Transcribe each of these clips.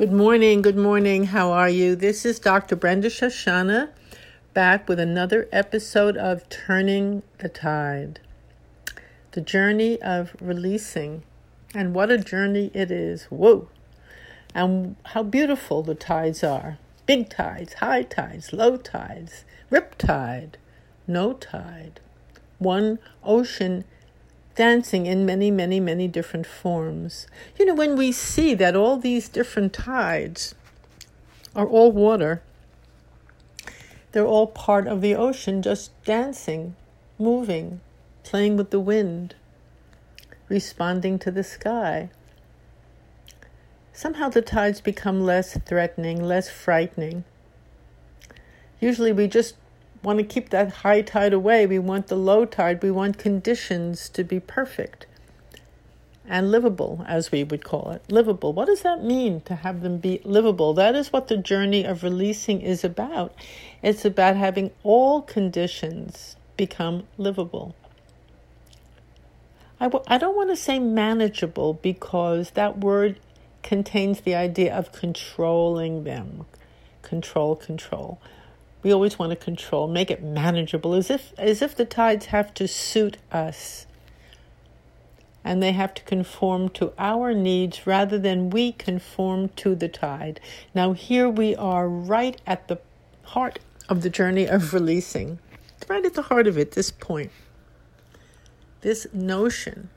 Good morning, good morning. How are you? This is Dr. Brenda Shoshanna back with another episode of Turning the Tide. The journey of releasing. And what a journey it is. Whoa. And how beautiful the tides are. Big tides, high tides, low tides, rip tide, no tide. One ocean dancing in many, many, many different forms. You know, when we see that all these different tides are all water, they're all part of the ocean, just dancing, moving, playing with the wind, responding to the sky. Somehow the tides become less threatening, less frightening. Usually we just want to keep that high tide away. We want the low tide. We want conditions to be perfect and livable, as we would call it. Livable. What does that mean to have them be livable? That is what the journey of releasing is about. It's about having all conditions become livable. I w- I don't want to say manageable because that word contains the idea of controlling them. Control, control. We always want to control, make it manageable, as if as if the tides have to suit us. And they have to conform to our needs rather than we conform to the tide. Now here we are right at the heart of the journey of releasing. Right at the heart of it, this point. This notion,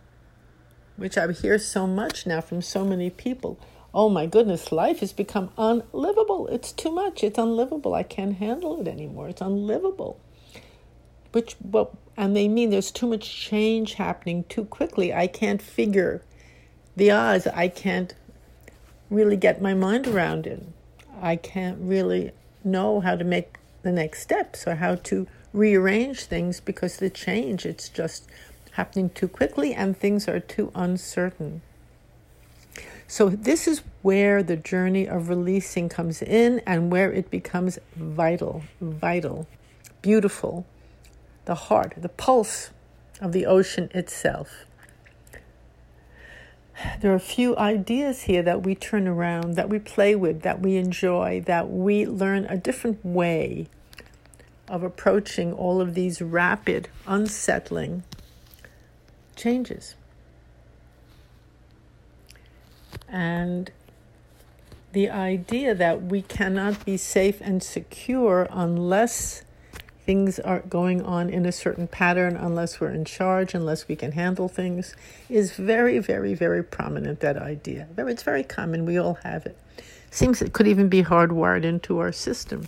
which I hear so much now from so many people oh my goodness, life has become unlivable. It's too much. It's unlivable. I can't handle it anymore. It's unlivable. Which, well, and they mean there's too much change happening too quickly. I can't figure the odds. I can't really get my mind around it. I can't really know how to make the next steps or how to rearrange things because the change, it's just happening too quickly and things are too uncertain. So, this is where the journey of releasing comes in and where it becomes vital, vital, beautiful, the heart, the pulse of the ocean itself. There are a few ideas here that we turn around, that we play with, that we enjoy, that we learn a different way of approaching all of these rapid, unsettling changes. And the idea that we cannot be safe and secure unless things are going on in a certain pattern, unless we're in charge, unless we can handle things, is very, very, very prominent. That idea. It's very common. We all have it. Seems it could even be hardwired into our system.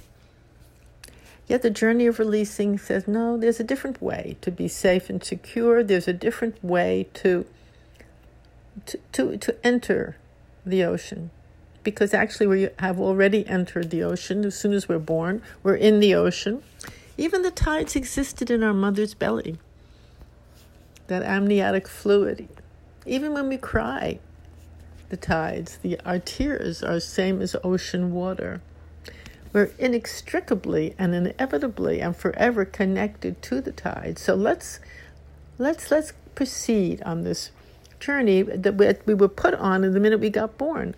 Yet the journey of releasing says, no, there's a different way to be safe and secure. There's a different way to to, to, to enter the ocean. Because actually we have already entered the ocean as soon as we're born. We're in the ocean. Even the tides existed in our mother's belly. That amniotic fluid. Even when we cry the tides the our tears are same as ocean water. We're inextricably and inevitably and forever connected to the tides so let's let's let's proceed on this journey that we were put on in the minute we got born,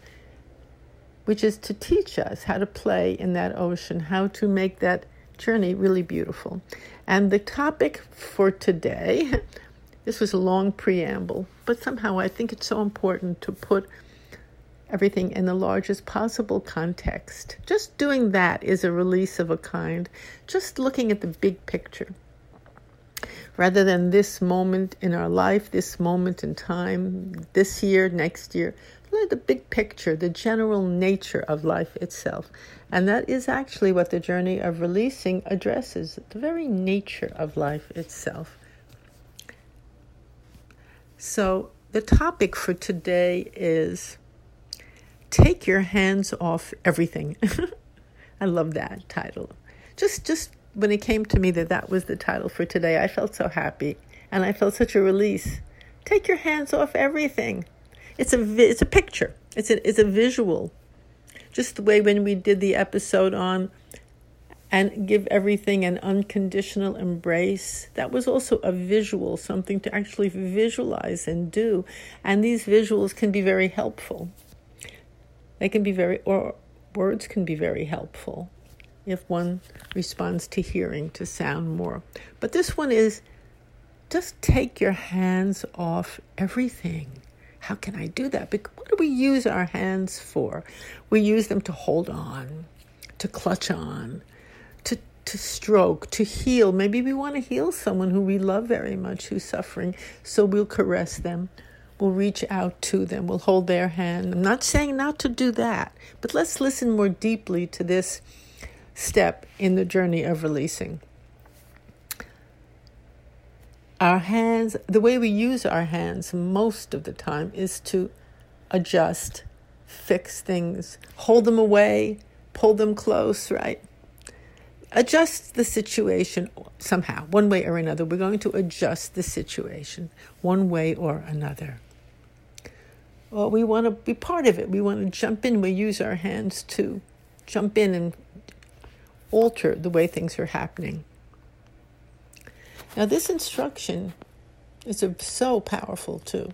which is to teach us how to play in that ocean, how to make that journey really beautiful. And the topic for today, this was a long preamble, but somehow I think it's so important to put everything in the largest possible context. Just doing that is a release of a kind, just looking at the big picture rather than this moment in our life, this moment in time, this year, next year. The big picture, the general nature of life itself. And that is actually what the journey of releasing addresses the very nature of life itself. So, the topic for today is take your hands off everything. I love that title. Just just when it came to me that that was the title for today, I felt so happy and I felt such a release. Take your hands off everything. It's a it's a picture. It's a it's a visual. Just the way when we did the episode on and give everything an unconditional embrace. That was also a visual, something to actually visualize and do. And these visuals can be very helpful. They can be very, or words can be very helpful if one responds to hearing, to sound more. But this one is just take your hands off everything. How can I do that? Because what do we use our hands for? We use them to hold on, to clutch on, to to stroke, to heal. Maybe we want to heal someone who we love very much who's suffering, so we'll caress them. We'll reach out to them. We'll hold their hand. I'm not saying not to do that, but let's listen more deeply to this step in the journey of releasing. Our hands, the way we use our hands most of the time is to adjust, fix things, hold them away, pull them close, right? Adjust the situation somehow, one way or another. We're going to adjust the situation one way or another. Well, we want to be part of it. We want to jump in. We use our hands to jump in and alter the way things are happening. Now, this instruction is so powerful too.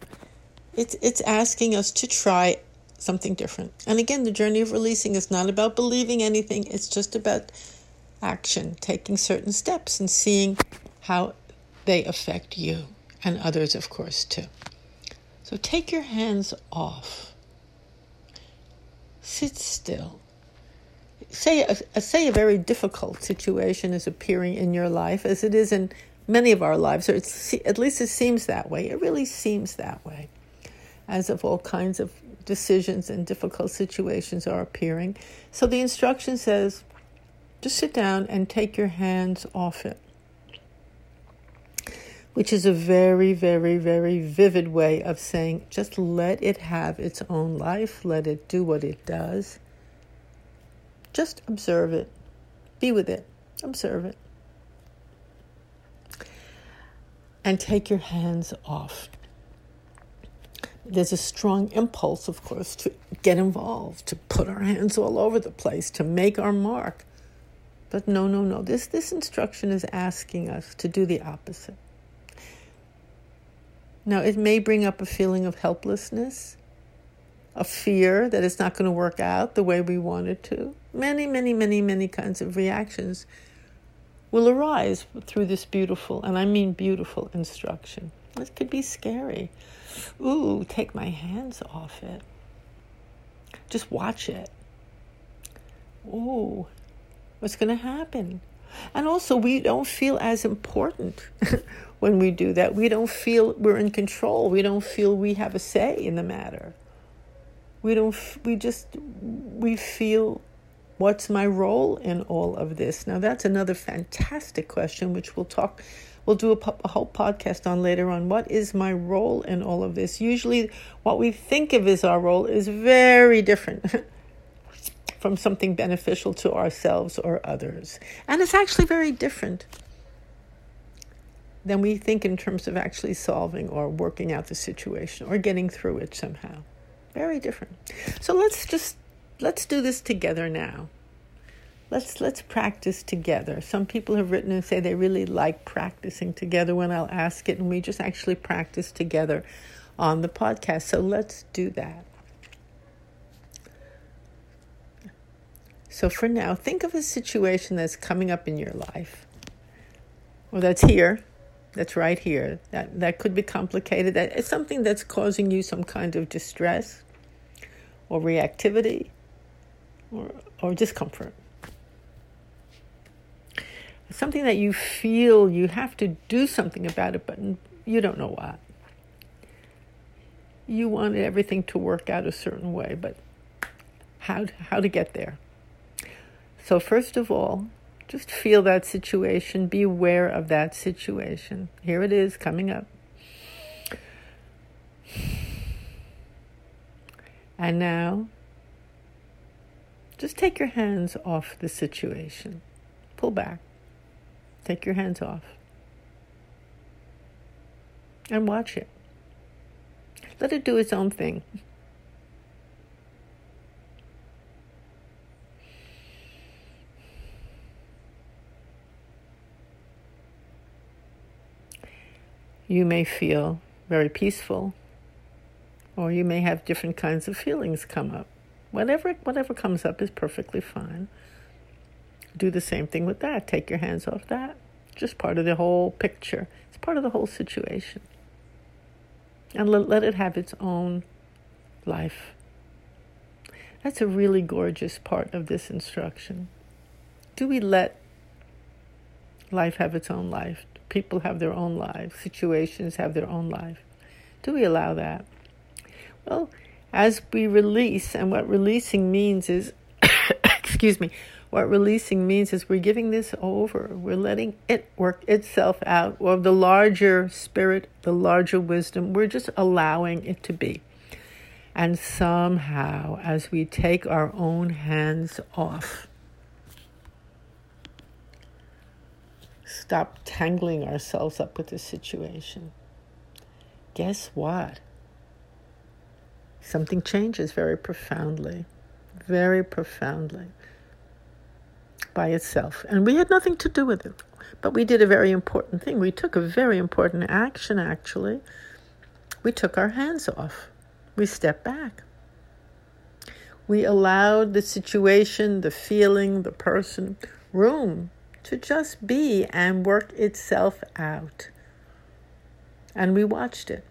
It's, it's asking us to try something different. And again, the journey of releasing is not about believing anything, it's just about action, taking certain steps and seeing how they affect you and others, of course, too. So take your hands off. Sit still. Say a, say a very difficult situation is appearing in your life, as it is in many of our lives, or at least it seems that way. It really seems that way, as of all kinds of decisions and difficult situations are appearing. So the instruction says just sit down and take your hands off it, which is a very, very, very vivid way of saying just let it have its own life, let it do what it does. Just observe it, be with it, observe it. and take your hands off. There's a strong impulse, of course, to get involved, to put our hands all over the place, to make our mark. But no, no, no. This, this instruction is asking us to do the opposite. Now, it may bring up a feeling of helplessness, a fear that it's not going to work out the way we want it to. Many, many, many, many kinds of reactions will arise through this beautiful, and I mean beautiful, instruction. It could be scary. Ooh, take my hands off it. Just watch it. Ooh, what's going to happen? And also, we don't feel as important when we do that. We don't feel we're in control. We don't feel we have a say in the matter. We don't, we just, we feel What's my role in all of this? Now, that's another fantastic question, which we'll talk, we'll do a, a, whole podcast on later on. What is my role in all of this? Usually, what we think of as our role is very different from something beneficial to ourselves or others. And it's actually very different than we think in terms of actually solving or working out the situation or getting through it somehow. Very different. So let's just let's do this together now. Let's let's practice together. Some people have written and say they really like practicing together when I'll ask it and we just actually practice together on the podcast. So let's do that. So for now, think of a situation that's coming up in your life. Or that's here, that's right here. That that could be complicated. That it's something that's causing you some kind of distress or reactivity or, or discomfort. Something that you feel you have to do something about it, but you don't know what. You want everything to work out a certain way, but how, how to get there. So, first of all, just feel that situation, be aware of that situation. Here it is coming up. And now just take your hands off the situation. Pull back. Take your hands off. And watch it. Let it do its own thing. You may feel very peaceful, or you may have different kinds of feelings come up Whatever whatever comes up is perfectly fine. Do the same thing with that. Take your hands off that. Just part of the whole picture. It's part of the whole situation. And let, let it have its own life. That's a really gorgeous part of this instruction. Do we let life have its own life? People have their own lives, situations have their own life. Do we allow that? Well, as we release, and what releasing means is, excuse me, what releasing means is we're giving this over. We're letting it work itself out, or the larger spirit, the larger wisdom, we're just allowing it to be. And somehow, as we take our own hands off, stop tangling ourselves up with the situation, guess what? Something changes very profoundly, very profoundly by itself. And we had nothing to do with it. But we did a very important thing. We took a very important action, actually. We took our hands off we stepped back. We allowed the situation, the feeling, the person room to just be and work itself out. And we watched it.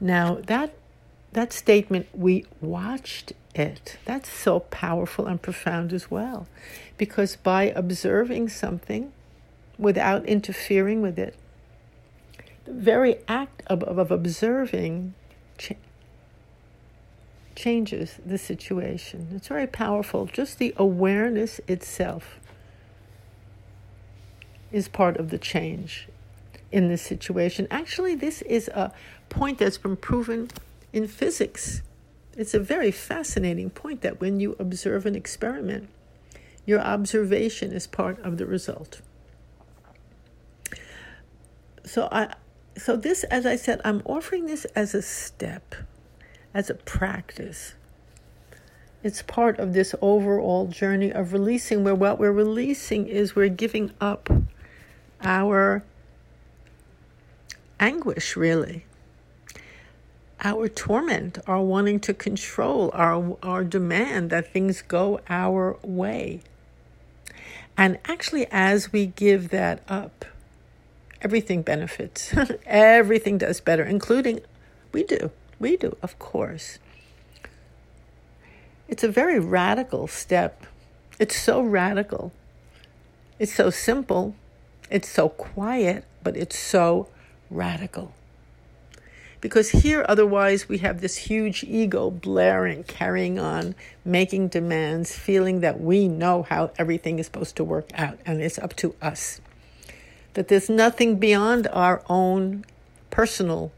Now, that, that statement, we watched it, that's so powerful and profound as well. Because by observing something without interfering with it, the very act of, of observing ch- changes the situation. It's very powerful. Just the awareness itself is part of the change in this situation. Actually, this is a point that's been proven in physics. It's a very fascinating point that when you observe an experiment, your observation is part of the result. So I, so this as i said i'm offering this as a step as a practice it's part of this overall journey of releasing where what we're releasing is we're giving up our anguish really our torment our wanting to control our our demand that things go our way and actually as we give that up everything benefits. everything does better, including we do. We do, of course. It's a very radical step. It's so radical. It's so simple. It's so quiet, but it's so radical. Because here, otherwise, we have this huge ego blaring, carrying on, making demands, feeling that we know how everything is supposed to work out, and it's up to us that there's nothing beyond our own personal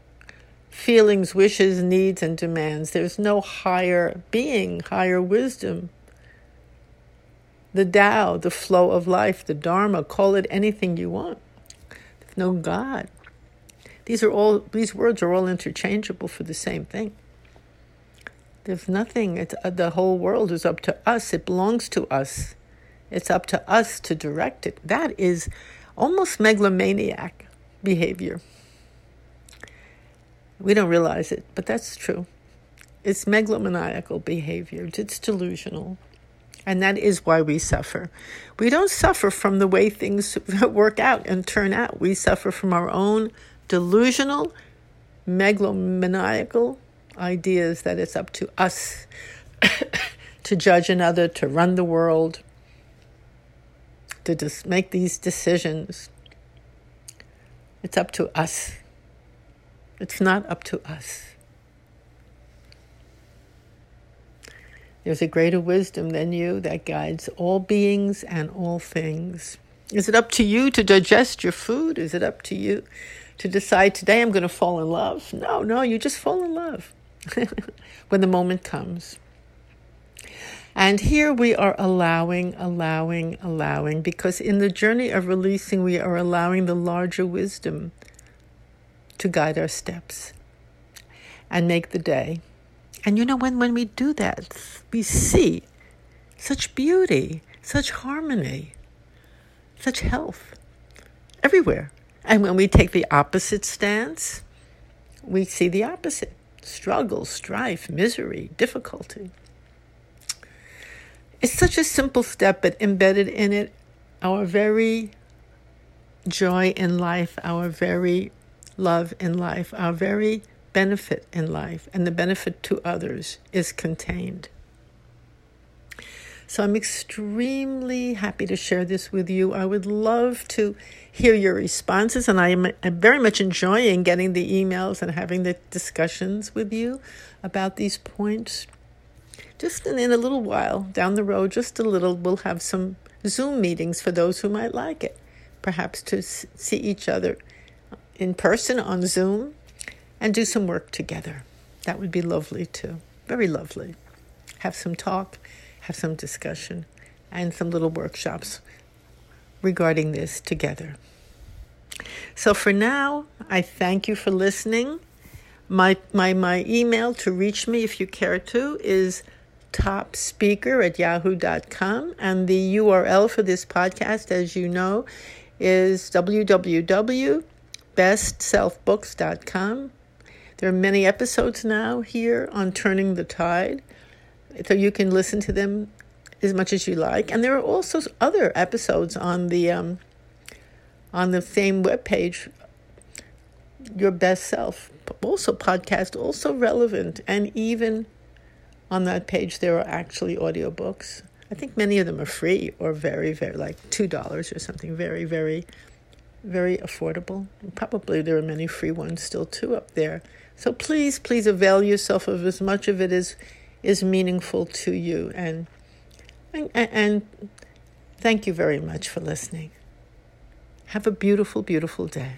feelings, wishes, needs, and demands. There's no higher being, higher wisdom. The Tao, the flow of life, the Dharma, call it anything you want. There's no God. These are all these words are all interchangeable for the same thing. There's nothing. It's, uh, the whole world is up to us. It belongs to us. It's up to us to direct it. That is almost megalomaniac behavior. We don't realize it, but that's true. It's megalomaniacal behavior, it's delusional. And that is why we suffer. We don't suffer from the way things work out and turn out. We suffer from our own delusional, megalomaniacal ideas that it's up to us to judge another, to run the world, to just make these decisions. It's up to us. It's not up to us. There's a greater wisdom than you that guides all beings and all things. Is it up to you to digest your food? Is it up to you to decide today I'm going to fall in love? No, no, you just fall in love when the moment comes. And here we are allowing, allowing, allowing, because in the journey of releasing, we are allowing the larger wisdom to guide our steps and make the day. And you know, when, when we do that, we see such beauty, such harmony, such health everywhere. And when we take the opposite stance, we see the opposite. struggle, strife, misery, difficulty. It's such a simple step, but embedded in it, our very joy in life, our very love in life, our very benefit in life, and the benefit to others is contained. So I'm extremely happy to share this with you. I would love to hear your responses, and I am very much enjoying getting the emails and having the discussions with you about these points. Just in, in a little while down the road, just a little, we'll have some Zoom meetings for those who might like it, perhaps to see each other in person on Zoom and do some work together. That would be lovely too. Very lovely. Have some talk have some discussion and some little workshops regarding this together. So for now, I thank you for listening. My, my, my email to reach me, if you care to, is topspeaker at yahoo.com. And the URL for this podcast, as you know, is www.bestselfbooks.com. There are many episodes now here on Turning the Tide so you can listen to them as much as you like. And there are also other episodes on the um, on the same webpage, Your Best Self, also podcast, also relevant, and even on that page there are actually audiobooks. I think many of them are free or very, very like two dollars or something, very, very, very affordable. Probably there are many free ones still too up there. So please, please avail yourself of as much of it as is meaningful to you. And, and, and thank you very much for listening. Have a beautiful, beautiful day.